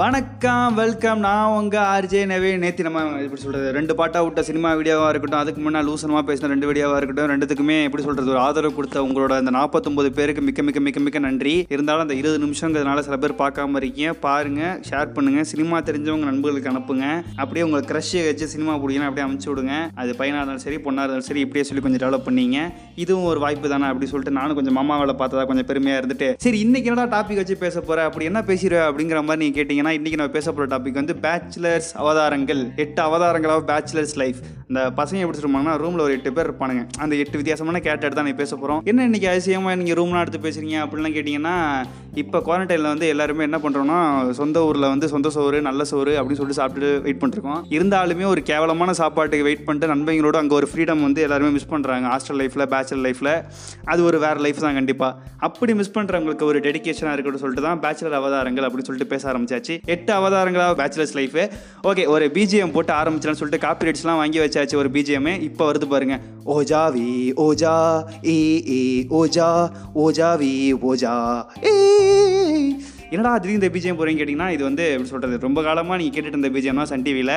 வணக்கம் வெல்கம் நான் உங்கள் ஆர்ஜே நவே நேத்தி நம்ம எப்படி சொல்கிறது ரெண்டு பாட்டாக விட்ட சினிமா வீடியோவாக இருக்கட்டும் அதுக்கு முன்னாடி லூசனமாக பேசின ரெண்டு வீடியோவாக இருக்கட்டும் ரெண்டுத்துக்குமே எப்படி சொல்கிறது ஒரு ஆதரவு கொடுத்த உங்களோட அந்த நாற்பத்தொம்பது பேருக்கு மிக்க மிக்க மிக்க மிக்க நன்றி. இருந்தாலும் அந்த இருபது நிமிஷங்கிறதுனால சில பேர் பார்க்காம இருக்கீங்க. பாருங்கள் ஷேர் பண்ணுங்கள் சினிமா தெரிஞ்சவங்க நண்பர்களுக்கு அனுப்புங்க. அப்படியே உங்களுக்கு க்ரஷ் வச்சு சினிமா பிடிக்கணும் அப்படியே அனுப்பிச்சி விடுங்க. அது பையனாக இருந்தாலும் சரி பொண்ணாக இருந்தாலும் சரி இப்படியே சொல்லி கொஞ்சம் டெவலப் பண்ணீங்க. இதுவும் ஒரு வாய்ப்பு தானே அப்படி சொல்லிட்டு நானும் கொஞ்சம் மாமாவில் பார்த்ததா கொஞ்சம் பெருமையாக இருந்துட்டு சரி இன்னைக்கு என்னடா டாபிக் வச்சு பேச போகிறேன் அப்படி என்ன பேசிடுவ அப்படிங்கிற மாதிரி நீங்கள் கேட்டிங்கன்னா இன்றைக்கி நம்ம பேச போகிற டாபிக் வந்து பேச்சுலர்ஸ் அவதாரங்கள். எட்டு அவதாரங்களாக பேச்சுலர்ஸ் லைஃப் அந்த பசங்க எப்படி சொல்லுவாங்கன்னா ரூமில் ஒரு எட்டு பேர் இருப்பானுங்க. அந்த எட்டு வித்தியாசமான கேரக்டர் தான் நீ பேச போகிறோம் என்ன இன்றைக்கி அதிசயமாக நீங்கள் ரூம்லாம் எடுத்து பேசுகிறீங்க அப்படிலாம் கேட்டிங்கன்னா இப்போ குவாரண்டைனில் வந்து எல்லாருமே என்ன பண்ணுறோம்னா சொந்த ஊரில் வந்து சொந்த சோறு நல்ல சோறு அப்படின்னு சொல்லிட்டு சாப்பிட்டு வெயிட் பண்ணிருக்கோம் இருந்தாலுமே ஒரு கேவலமான சாப்பாட்டுக்கு வெயிட் பண்ணிட்டு நண்பங்களோட அங்கே ஒரு ஃப்ரீடம் வந்து எல்லாருமே மிஸ் பண்ணுறாங்க ஹாஸ்டல் லைஃப்பில் பேச்சுலர் லைஃப்பில் அது ஒரு வேறு லைஃப் தான் கண்டிப்பாக அப்படி மிஸ் பண்ணுறவங்களுக்கு ஒரு டெடிகேஷனாக இருக்கட்டும் சொல்லிட்டு தான் பேச்சுலர் அவதாரங்கள் அப்படின்னு சொல்லிட்டு பேச ஆரம்பிச்சாச்சு. எட்டு அவதாரங்களாக பேச்சுலர்ஸ் லைஃப் ஓகே ஒரு பிஜிஎம் போட்டு ஆரம்பிச்சிடலாம் சொல்லிட்டு காப்பிரைட்ஸ்லாம் வாங்கி வச்சாச்சு ஒரு பிஜிஎம் இப்போ வருது பாருங்க. ஓஜா வி ஓஜா ஏ ஏ ஓஜா ஓஜா வி ஓஜா ஏ என்னடா திடீர் இந்த பிஜிஎம் போகிறீங்க கேட்டிங்கன்னா இது வந்து எப்படி சொல்கிறது ரொம்ப காலமாக நீங்கள் கேட்டுட்டு இருந்த பிஜிஎம் தான் சன் டிவியில்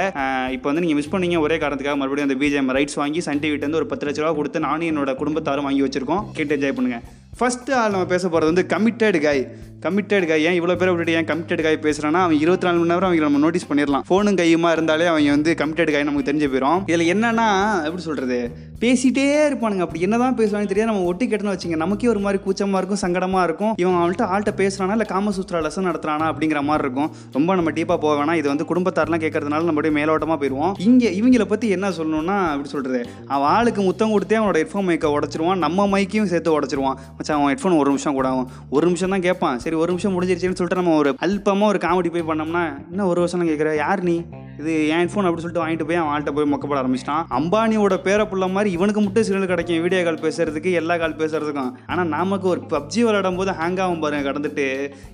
இப்போ வந்து நீங்கள் மிஸ் பண்ணீங்க ஒரே காரணத்துக்காக மறுபடியும் அந்த பிஜிஎம் ரைட்ஸ் வாங்கி சன் டிவிட்டு வந்து ஒரு பத்து லட்ச ரூபா கொடுத்து நானும் என்னோட குடும்பத்தாரும் வாங்கி வச்சிருக்கோம். கேட்டு என்ஜாய் பண்ணுங்கள் ஃபஸ்ட்டு ஆள் நம்ம பேச போகிறது வந்து கமிட்டட் காய் கமிட்டட் கை ஏன் இவ்வளோ பேர் விட்டுட்டு ஏன் கமிட்டட் கை பேசுகிறான்னா அவன் இருபத்தி நாலு மணி நேரம் அவங்க நம்ம நோட்டீஸ் பண்ணிடலாம். ஃபோனும் கையுமா இருந்தாலே அவங்க வந்து கமிட்டட் கை நமக்கு தெரிஞ்சு போயிடும் இதில் என்னன்னா எப்படி சொல்கிறது பேசிட்டே இருப்பானுங்க. அப்படி என்னதான் பேசுவாங்க தெரியாது. நம்ம ஒட்டி கேட்டோன்னு வச்சுங்க நமக்கே ஒரு மாதிரி கூச்சமாக இருக்கும் சங்கடமாக இருக்கும். இவன் அவன்கிட்ட ஆள்கிட்ட பேசுகிறானா இல்லை காமசூத்ரா லெசன் நடத்துறானா அப்படிங்கிற மாதிரி இருக்கும். ரொம்ப நம்ம டீப்பாக போக வேணாம். இது வந்து குடும்பத்தாரெலாம் கேட்கறதுனால நம்ம அப்படியே மேலோட்டமாக போயிடுவோம் இங்கே இவங்கள பற்றி என்ன சொல்லணும்னா அப்படி சொல்கிறது அவன் ஆளுக்கு முத்தம் கொடுத்தே அவனோட ஹெட்ஃபோன் மைக்கை உடச்சிருவான். நம்ம மைக்கையும் சேர்த்து உடச்சிருவான். மச்சான் அவன் ஹெட்ஃபோன் ஒரு நிமிஷம் கூட ஆகும். ஒரு நிமிஷம் தான் கேட்பான். சரி ஒரு நிமிஷம் முடிஞ்சிருச்சுன்னு சொல்லிட்டு நம்ம ஒரு அல்பமாக ஒரு காமெடி போய் பண்ணோம்னா இன்னும் ஒரு வருஷம் கேட்குற யார் நீ? இது என் ஃபோன் அப்படி சொல்லிட்டு வாங்கிட்டு போய் அவன் ஆள்கிட்ட போய் மொக்கப்பட ஆரம்பிச்சிட்டான். அம்பானியோட பேர புள்ள மாதிரி இவனுக்கு மட்டும் சிக்னல் கிடைக்கும் வீடியோ கால் பேசுறதுக்கு எல்லா கால் பேசுறதுக்கும். ஆனால் நமக்கு ஒரு பப்ஜி விளையாடும் போது ஹேங் ஆகும் பாருங்க கடந்துட்டு.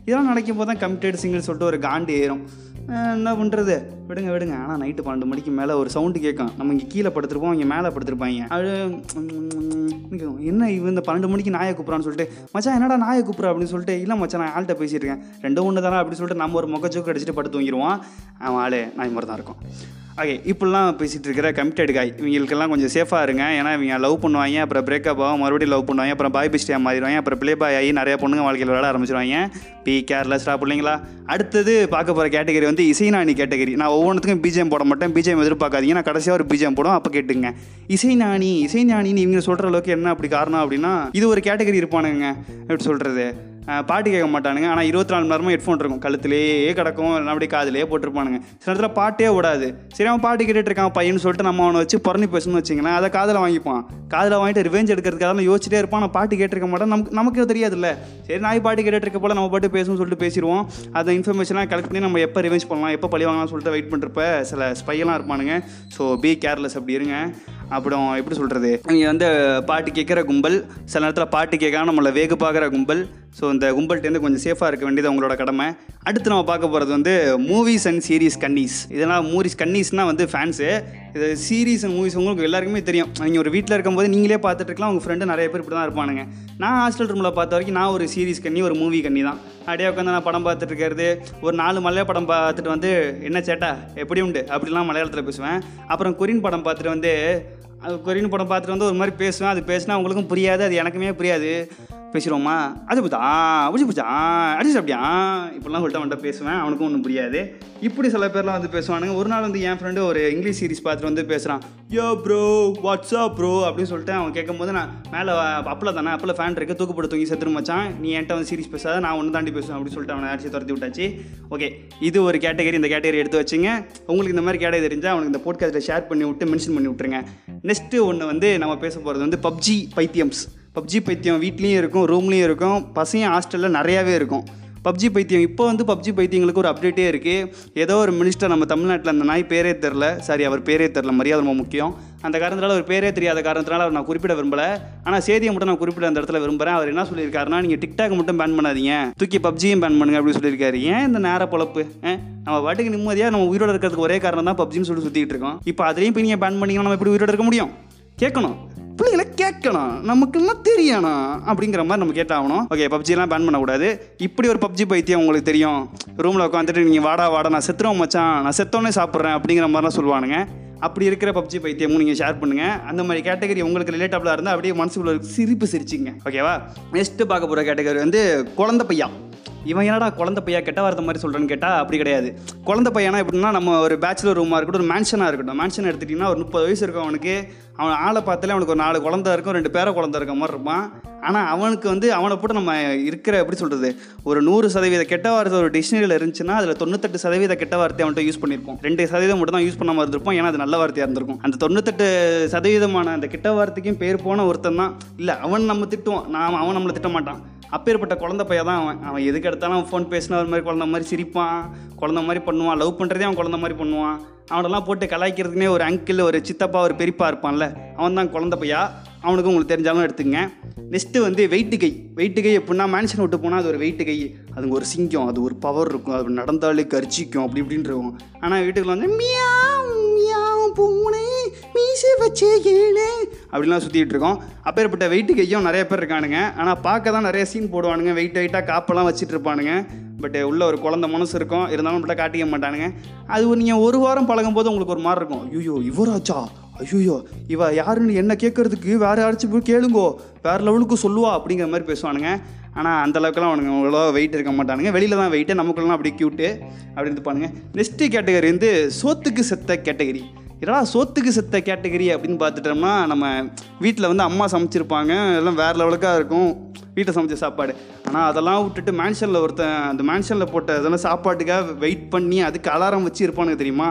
இதெல்லாம் நடக்கும் போது தான் கமிட்டட் சிங்கிள் சொல்லிட்டு ஒரு காண்டி ஏறும். என்ன பண்ணுறது விடுங்க விடுங்க. ஆனால் நைட்டு பன்னெண்டு மணிக்கு மேலே ஒரு சவுண்டு கேட்கும். நம்ம இங்கே கீழே படுத்துருப்போம் இங்கே மேலே படுத்துருப்பாங்க. அது என்ன இவன் இந்த பன்னெண்டு மணிக்கு நாயை கூப்பிட்றான்னு சொல்லிட்டு மச்சான் என்னடா நாயை கூப்பிட்ற? அப்படின்னு சொல்லிட்டு இல்லை மச்சான் நான் ஆள்கிட்ட பேசியிருக்கேன் ரெண்டும் ஒன்று தானே? அப்படின்னு சொல்லிட்டு நம்ம ஒரு முகச்சோக்கு அடிச்சுட்டு படுத்து தூங்கிடுவான் அவன் ஆளே நாய் மாதிரி தான் இருக்கும். ஓகே இப்படிலாம் பேசிகிட்டு இருக்கிற கமிட்டட் காய் இவங்களுக்கெல்லாம் கொஞ்சம் சேஃபாக இருங்க. ஏன்னா இவங்க லவ் பண்ணுவாங்க அப்புறம் பிரேக்கப் ஆகும் மறுபடியும் லவ் பண்ணுவாங்க அப்புறம் பாய் பிஸ்டியாக மாறிடுவாங்க அப்புறம் ப்ளே பாய் ஆகி நிறைய பொண்ணுங்க வாழ்க்கையில் விளையாட ஆரம்பிச்சிருவாங்க. பி கேர்லெஸ்டா பிள்ளைங்களா? அடுத்தது பார்க்க போகிற கேட்டகரி வந்து இசைநாணி கேட்டகரி நான் ஒவ்வொன்றுத்துக்கும் பிஜிஎம் போட மாட்டேன். பிஜிஎம் எதிர்பார்க்காதீங்க. நான் கடைசியாக ஒரு பிஜிஎம் போடும் அப்போ கேட்டுங்க. இசைஞானி இசைஞானின்னு இவங்க சொல்கிற அளவுக்கு என்ன அப்படி காரணம் அப்படின்னா இது ஒரு கேட்டகரி இருப்பானுங்க. எப்படி சொல்கிறது பாட்டு கேட்க மாட்டானுங்க. ஆனால் இருபத்தி நாலு மணி நேரமும் ஹெட்ஃபோன் இருக்கும். கழுத்துலேயே கிடக்கும். அப்படி அப்படியே காதுலேயே போட்டிருப்பானுங்க. சில இடத்துல பாட்டே விடாது. சரி அவன் பாட்டு கேட்டுட்டு இருக்கான் பையன்னு சொல்லிட்டு நம்ம அவனை வச்சு புறணி பேசணும்னு வச்சிங்களேன் அதை காதில் வாங்கிப்பான். காதில் வாங்கிட்டு ரிவெஞ்ச் எடுக்கிறதுக்காக யோசிச்சிட்டே இருப்பான். நான் பாட்டு கேட்டிருக்க மாட்டேன். நமக்கு நமக்கு தெரியாதுல்ல. சரி நாய் பாட்டு கேட்டுட்டு இருக்க போல நம்ம பாட்டு பேசணும்னு சொல்லிட்டு பேசிடுவோம். அந்த இன்ஃபர்மேஷனாக கலெக்ட் பண்ணி நம்ம எப்போ ரிவெஞ்ச் பண்ணலாம் எப்போ பழி வாங்கலாம்னு சொல்லிட்டு வெயிட் பண்ணுறப்ப சில ஸ்பையெல்லாம் இருப்பானுங்க. ஸோ பி கேர்லெஸ் அப்படி இருங்க. அப்புறம் எப்படி சொல்கிறது இங்கே வந்து பாட்டு கேட்குற கும்பல் சில நேரத்தில் பாட்டு கேட்காம நம்மளை வேகு பார்க்குற கும்பல் ஸோ இந்த கும்பல்கிட்டேருந்து கொஞ்சம் சேஃபாக இருக்க வேண்டியது உங்களோட கடமை. அடுத்து நம்ம பார்க்க போகிறது வந்து மூவிஸ் அண்ட் சீரீஸ் கன்னீஸ். இதெல்லாம் மூவிஸ் கன்னீஸ்னால் வந்து ஃபேன்ஸு இது சீரீஸ் அண்ட் மூவிஸ் உங்களுக்கு எல்லாருக்குமே தெரியும். நீங்கள் ஒரு வீட்டில் இருக்கும்போது நீங்களே பார்த்துட்டு இருக்கலாம் உங்கள் ஃப்ரெண்டு நிறைய பேர் இப்படி தான் இருப்பானுங்க. நான் ஹாஸ்டல் ரூமில் பார்த்த வரைக்கும் நான் ஒரு சீரீஸ் கண்ணி ஒரு மூவி கண்ணி தான். அப்படியே உட்காந்து நான் படம் பார்த்துட்டு இருக்கிறது. ஒரு நாலு மலையாள படம் பார்த்துட்டு வந்து என்ன சேட்டா? எப்படி உண்டு? அப்படிலாம் மலையாளத்தில் பேசுவேன். அப்புறம் கொரியன் படம் பார்த்துட்டு வந்து அது கொரியன் படம் பார்த்துட்டு வந்து ஒரு மாதிரி பேசுவேன். அது பேசினா உங்களுக்கும் புரியாது. அது எனக்குமே புரியாது. பேசிடுவோமா? அது புதா புடிச்சு புச்சா அடிச்சு அப்படியா? இப்படிலாம் சொல்லிட்டு அவன்கிட்ட பேசுவேன். அவனுக்கும் ஒன்றும் புரியாது. இப்படி சில பேர்லாம் வந்து பேசுவானுங்க. ஒரு நாள் வந்து என் ஃப்ரெண்டு ஒரு இங்கிலீஷ் சீரிஸ் பார்த்துட்டு வந்து பேசுகிறான் யோ ப்ரோ வாட்ஸ்அப் ப்ரோ அப்படின்னு சொல்லிட்டு அவன் கேட்கும் போது நான் மேலே அப்பில் தானே? அப்பில் ஃபேன் இருக்கு. தூக்குப்பட்டு தூங்கி செத்துரு மச்சான். நீ என்கிட்ட வந்து சீரிஸ் பேசாத. நான் ஒன்று தாண்டி பேசுவேன். அப்படின்னு சொல்லிட்டு அவனை அடிச்சு துரத்தி விட்டாச்சு. ஓகே இது ஒரு கேட்டகரி இந்த கேட்டகரி எடுத்து வச்சுங்க. உங்களுக்கு இந்த மாதிரி கேட்டகரி தெரிஞ்சால் அவனுக்கு இந்த போட்காஸ்ட்டில் ஷேர் பண்ணி விட்டு மென்ஷன் பண்ணி விட்ருங்க நெக்ஸ்ட்டு ஒன்று வந்து நம்ம பேச போகிறது வந்து பப்ஜி பைத்தியம்ஸ். பப்ஜி பைத்தியம் வீட்லேயும் இருக்கும் ரூம்லேயும் இருக்கும் பசங்க ஹாஸ்டலில் நிறையாவே இருக்கும். பப்ஜி பைத்தியம் இப்போ வந்து பப்ஜி பைத்தியங்களுக்கு ஒரு அப்டேட்டே இருக்குது ஏதோ ஒரு மினிஸ்டர் நம்ம தமிழ்நாட்டில் அந்த நாய் பேரே தெரில சாரி அவர் பேரே தெரில மரியாதை ரொம்ப முக்கியம். அந்த காரணத்தினால அவர் பேரே தெரியாத காரணத்தினால அவர் நான் குறிப்பிட விரும்பல. ஆனால் செய்தியை மட்டும் நான் குறிப்பிட அந்த இடத்துல விரும்புகிறேன் அவர் என்ன சொல்லியிருக்காருன்னா நீங்கள் டிக்டாக் மட்டும் பேன் பண்ணாதீங்க. தூக்கி பப்ஜியும் பேன் பண்ணுங்க அப்படின்னு சொல்லியிருக்காரு. ஏன் இந்த நேர பொழப்பு? நம்ம பாட்டுக்கு நிம்மதியாக நம்ம உயிரோட இருக்கிறதுக்கு ஒரே காரணம் தான் பப்ஜின்னு சொல்லி சுற்றிட்டு இருக்கோம். இப்போ அதுலேயும் போய் நீங்கள் பேன் பண்ணிங்கன்னா நம்ம எப்படி உயிரோட இருக்க முடியும்? கேட்கணும். பிள்ளைகளை கேட்கணும். என்ன தெரியணும் அப்படிங்கிற மாதிரி நம்ம கேட்டாகணும். ஓகே பப்ஜிலாம் பேன் பண்ணக்கூடாது. இப்படி ஒரு பப்ஜி பைத்தியம் உங்களுக்கு தெரியும். ரூமில் உட்காந்துட்டு நீங்கள் வாடா வாடா நான் செத்துறோம் மச்சான். நான் செத்தோன்னே சாப்பிட்றேன் அப்படிங்கிற மாதிரிலாம் சொல்லுவானுங்க. அப்படி இருக்கிற பப்ஜி பைத்தியமும் நீங்கள் ஷேர் பண்ணுங்கள் அந்த மாதிரி கேட்டகரி உங்களுக்கு ரிலேட்டபிளாக இருந்தால் அப்படியே மனசுக்குள்ள ஒரு சிரிப்பு சிரிச்சிங்க. ஓகேவா நெக்ஸ்ட்டு பார்க்க போகிற கேட்டகரி வந்து குழந்தை பையா. இவன் என்னடா குழந்தை பையா கெட்ட வார்த்தை மாதிரி சொல்கிறேன்னு கேட்டால் அப்படி கிடையாது. குழந்தை பையனா எப்படின்னா நம்ம ஒரு பேச்சுலர் ரூமாக இருக்கட்டும் ஒரு மேன்ஷனாக இருக்கட்டும். மேன்ஷன் எடுத்துட்டிங்கன்னா ஒரு முப்பது வயசு இருக்கும் அவனுக்கு. அவன் ஆளை பார்த்தாலே அவனுக்கு ஒரு நாலு குழந்தை இருக்கும் ரெண்டு பேர குழந்தை இருக்க மாதிரி இருப்பான். ஆனால் அவனுக்கு வந்து அவனை போட்டு நம்ம இருக்கிற எப்படி சொல்கிறது ஒரு நூறு சதவீத கெட்ட வார்த்தை ஒரு டிக்ஷனரியில் இருந்துச்சுன்னா அதில் தொண்ணூத்தெட்டு சதவீத கெட்ட வார்த்தை அவன்கிட்ட யூஸ் பண்ணியிருப்போம். ரெண்டு சதவீதம் மட்டும் தான் யூஸ் பண்ணாமல் இருந்திருப்போம் ஏன்னா அது நல்ல வார்த்தையாக இருந்திருக்கும். அந்த தொண்ணூத்தெட்டு சதவீதமான அந்த கெட்ட வார்த்தைக்கும் பேர் போன ஒருத்தன் தான். இல்லை அவன் நம்ம திட்டுவான். நான் அவன் நம்மளை திட்ட மாட்டான். அப்பேற்பட்ட குழந்தை பையன் தான் அவன். அவன் எதுக்கு எடுத்தாலும் அவன் ஃபோன் பேசினா ஒரு மாதிரி குழந்த மாதிரி சிரிப்பான். குழந்த மாதிரி பண்ணுவான். லவ் பண்ணுறதே அவன் குழந்த மாதிரி பண்ணுவான். அவனெல்லாம் போட்டு கலாய்க்கிறதுக்குனே ஒரு அங்கிள் ஒரு சித்தப்பா ஒரு பெரியப்பா இருப்பான்ல. அவன் தான் குழந்த பையா? அவனுக்கு உங்களுக்கு தெரிஞ்சாலும் எடுத்துங்க நெக்ஸ்ட்டு வந்து வெயிட்டு கை. வெயிட்டு கை எப்படின்னா மேன்ஷன் விட்டு போனால் அது ஒரு வெயிட்டு கை. அது ஒரு சிங்கம். அது ஒரு பவர் இருக்கும். அது நடந்தாலே கரிச்சிக்கும். அப்படி இப்படின்னு இருக்கும். ஆனால் வீட்டுக்குள்ள வந்து மியாவ் மியாவும் பூனை மீசை வச்சே ஏழே. அப்படிலாம் சுற்றிட்டு இருக்கோம். அப்பேற்பட்ட வெயிட்டு கையும் நிறைய பேர் இருக்கானுங்க. ஆனால் பார்க்க தான் நிறைய சீன் போடுவானுங்க. வெயிட் வெயிட்டாக காப்பெல்லாம் வச்சுட்டு இருப்பானுங்க. பட் உள்ள ஒரு குழந்த மனசு இருக்கும். இருந்தாலும் நம்மள காட்டிக்க மாட்டானுங்க. அது நீங்கள் ஒரு வாரம் பழகும் போது உங்களுக்கு ஒரு மாதிரி இருக்கும். ஐயோ இவராச்சா? ஐயோ இவ யாருன்னு என்ன கேட்கறதுக்கு வேற யாராச்சும் போய் கேளுங்கோ. வேற லெவலுக்கு சொல்லுவா அப்படிங்கிற மாதிரி பேசுவானுங்க. ஆனால் அந்த அளவுக்குலாம் அவனுங்க அவ்வளோ வெயிட் இருக்க மாட்டானுங்க. வெளியில் தான் வெயிட்டு நமக்குலாம் அப்படி க்யூட்டு அப்படின்னு இருப்பானுங்க நெக்ஸ்ட்டு கேட்டகரி வந்து சோத்துக்கு செத்த கேட்டகரி என்னடா சோத்துக்கு செத்த கேட்டகரி அப்படின்னு பார்த்துட்டோம்னா நம்ம வீட்டில் வந்து அம்மா சமைச்சிருப்பாங்க எல்லாம் வேறு லெவலுக்காக இருக்கும் வீட்டில் சமைச்ச சாப்பாடு. ஆனால் அதெல்லாம் விட்டுட்டு மேன்ஷனில் ஒருத்தன் அந்த மேன்ஷனில் போட்ட இதெல்லாம் சாப்பாட்டுக்காக வெயிட் பண்ணி அதுக்கு அலாரம் வச்சு இருப்பானுங்க தெரியுமா?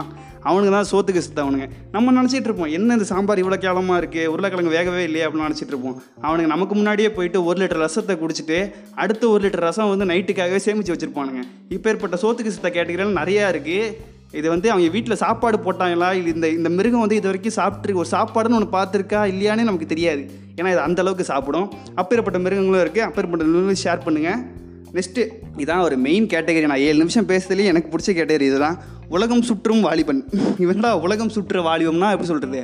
அவனுங்க தான் சோத்துக்கு சித்தவனுங்க. நம்ம நினச்சிட்டு இருப்போம் என்ன இந்த சாம்பார் இவ்வளோ கேவலமாக இருக்குது உருளைக்கிழங்கு வேகவே இல்லையே அப்படின்னு நினச்சிட்டு இருப்போம். அவனுங்க நமக்கு முன்னாடியே போயிட்டு ஒரு லிட்டர் ரசத்தை குடிச்சிட்டு அடுத்த ஒரு லிட்டர் ரசம் வந்து நைட்டுக்காகவே சேமித்து வச்சுருப்பானுங்க. இப்பேற்பட்ட சோத்துக்கு சித்த கேட்டகரியில் நிறையா இருக்குது இது வந்து அவங்க வீட்டில் சாப்பாடு போட்டாங்களா? இல்லை இந்த இந்த மிருகம் வந்து இது வரைக்கும் சாப்பிட்ருக்கு ஒரு சாப்பாடுன்னு ஒன்று பார்த்துருக்கா? இல்லையானே நமக்கு தெரியாது. ஏன்னா இது அந்த அளவுக்கு சாப்பிடும். அப்பேற்பட்ட மிருகங்களும் இருக்குது அப்பேற்பட்ட மிருகங்களும் ஷேர் பண்ணுங்கள் நெக்ஸ்ட்டு இதான் ஒரு மெயின் கேட்டகரி நான் ஏழு நிமிஷம் பேசுறதுலேயே எனக்கு பிடிச்ச கேட்டகரி இதுதான். உலகம் சுற்றும் வாலிபன். இவன்டா உலகம் சுற்றுற வாலிபம்னா எப்படி சொல்கிறது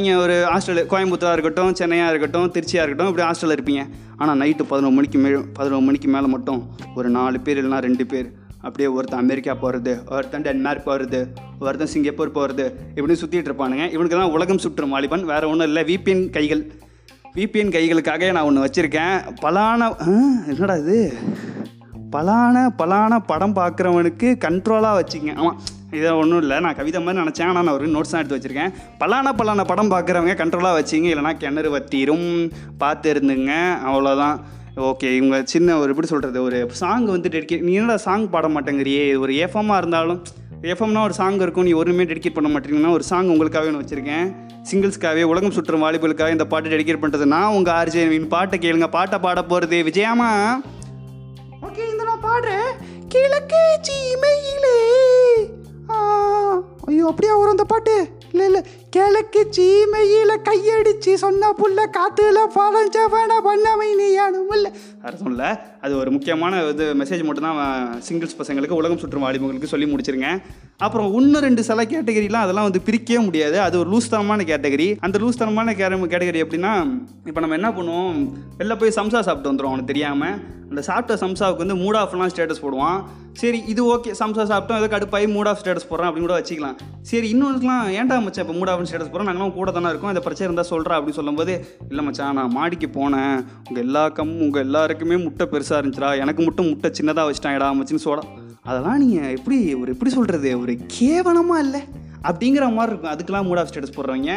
நீங்கள் ஒரு ஹாஸ்டல் கோயம்புத்தூராக இருக்கட்டும் சென்னையாக இருக்கட்டும் திருச்சியாக இருக்கட்டும் இப்படி ஹாஸ்டலில் இருப்பீங்க. ஆனால் நைட்டு பதினொரு மணிக்கு மேல் பதினொரு மணிக்கு மேலே மட்டும் ஒரு நாலு பேர் இல்லைனா ரெண்டு பேர். அப்படியே ஒருத்தன் அமெரிக்கா போகிறது ஒருத்தன் டென்மார்க் போகிறது ஒருத்தன் சிங்கப்பூர் போகிறது இப்படின்னு சுற்றிட்டு இருப்பானுங்க. இவனுக்கு தான் உலகம் சுற்றும் வாலிபன் வேறு ஒன்றும் இல்லை. விபிஎன் கைகள். விபிஎன் கைகளுக்காக நான் ஒன்று வச்சுருக்கேன். பலான என்னடா இது? பலான பலான படம் பார்க்குறவனுக்கு கண்ட்ரோலாக வச்சுங்க. ஆமாம் இதை ஒன்றும் இல்லை. நான் கவிதை மாதிரி நினச்சேன். ஆனால் நான் ஒரு நோட்ஸ் தான் எடுத்து வச்சுருக்கேன். பலான பலான படம் பார்க்குறவங்க கண்ட்ரோலாக வச்சிங்க. இல்லைனா கிணறு வத்திரும். பார்த்து இருந்துங்க அவ்வளோதான் ஓகே இவங்க சின்ன ஒரு எப்படி சொல்கிறது ஒரு சாங் வந்து டெடிக்கேட் நீ என்னடா சாங் பாட மாட்டேங்கிறியே? ஒரு எஃப்எம்மாக இருந்தாலும் எஃப்எம்னா ஒரு சாங் இருக்கும் நீ ஒருமே டெடிகேட் பண்ண மாட்டீங்கன்னா ஒரு சாங் உங்களுக்காகவே நான் வச்சுருக்கேன். சிங்கிள்ஸ்க்காகவே உலகம் சுற்றும் வாலிபலுக்காக இந்த பாட்டு டெடிகேட் பண்ணுறது நான் உங்கள் ஆர்ஜே பாட்டை கேளுங்க பாட்டை பாட போகிறது விஜயாமா? ஓகே இந்த நான் பாடுறேன். கிழக்கு சீமையிலே. ஐயோ அப்படியா வரும் அந்த பாட்டு? இல்லை இல்லை கிழக்கு சீமையில கையடிச்சு சொன்ன புள்ள காத்துல பழஞ்சவன பண்ணமை நீ அனுமில்ல. அர்த்தம் இல்லை அது ஒரு முக்கியமான இது மெசேஜ் மட்டும்தான் சிங்கிள்ஸ் பசங்களுக்கு உலகம் சுற்றும் வாலிபங்களுக்கு சொல்லி முடிச்சிருங்க. அப்புறம் இன்னும் ரெண்டு சில கேட்டகரிலாம் அதெல்லாம் வந்து பிரிக்கவே முடியாது. அது ஒரு லூஸ்தனமான கேட்டகரி அந்த லூஸ்தனமான கேட்டகரி எப்படின்னா இப்போ நம்ம என்ன பண்ணுவோம்? வெளில போய் சம்சா சாப்பிட்டு வந்துடும் அவனுக்கு தெரியாமல் அந்த சாப்பிட்ட சம்சாவுக்கு வந்து மூட் ஆஃப்லாம் ஸ்டேட்டஸ் போடுவான். சரி இது ஓகே சம்சா சாப்பிட்டோம் ஏதோ கடுப்பாய் மூட் ஆஃப் ஸ்டேட்டஸ் போடுறேன் அப்படின்னு கூட வச்சுக்கலாம். சரி இன்னொன்றுலாம் ஏன்டா மச்சான் இப்போ மூட் ஆஃப் ஸ்டேட்டஸ் போடுறோம் நாங்களும் கூட தானே இருக்கோம் இந்த பிரச்சனை இருந்தால் சொல்கிறா அப்படின்னு சொல்லும்போது இல்லை மச்சான் நான் மாடிக்கு போனேன். உங்கள் எல்லா கம் உங்கள் எல்லாருக்குமே முட்டை பெருசாக இருந்துச்சுடா. எனக்கு மட்டும் முட்டை சின்னதாக வச்சுட்டாங்கடா மச்சின்னு சோடா. அதெல்லாம் நீங்கள் எப்படி ஒரு எப்படி சொல்கிறது ஒரு கேவலமாக இல்லை? அப்படிங்கிற மாதிரி இருக்கும். அதுக்கெல்லாம் மூட் ஆஃப் ஸ்டேட்டஸ் போடுறவங்க.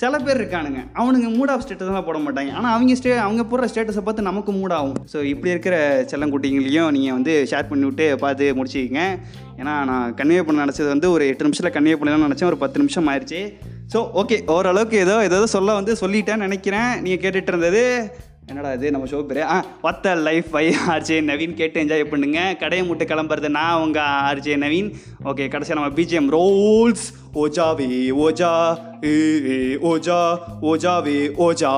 சில பேர் இருக்கானுங்க. அவனுங்க மூட் ஆஃப் ஸ்டேட்டஸ்லாம் போட மாட்டாங்க. ஆனால் அவங்க ஸ்டே அவங்க போடுற ஸ்டேட்டஸை பார்த்து நமக்கு மூட் ஆகும். ஸோ இப்படி இருக்கிற செல்லங்குட்டிங்களையும் நீங்கள் வந்து ஷேர் பண்ணி விட்டு பார்த்து முடிச்சிக்கிங்க. ஏன்னா நான் கன்வே பண்ண நினச்சது வந்து ஒரு எட்டு நிமிஷத்தில் கன்வே பண்ணலாம்னு நினச்சேன். ஒரு பத்து நிமிஷம் ஆயிடுச்சு ஸோ ஓகே ஓரளவுக்கு ஏதோ ஏதோ சொல்ல வந்து சொல்லிட்டேன்னு நினைக்கிறேன். நீங்கள் கேட்டுகிட்டு இருந்தது. என்னடா இது? நம்ம ஷோ பேர் ஆ ஒத்த லைஃப் பை ஆர்ஜே நவீன் கேட்டு என்ஜாய் பண்ணுங்க. கடையை முட்டு கிளம்புறது நான் உங்கள் ஆர்ஜே நவீன் ஓகே கடைசியாக நம்ம பிஜிஎம் ரோல்ஸ் ஓஜாவே ஓஜா ஏ ஏ, ஓஜா ஓஜாவே ஓஜா.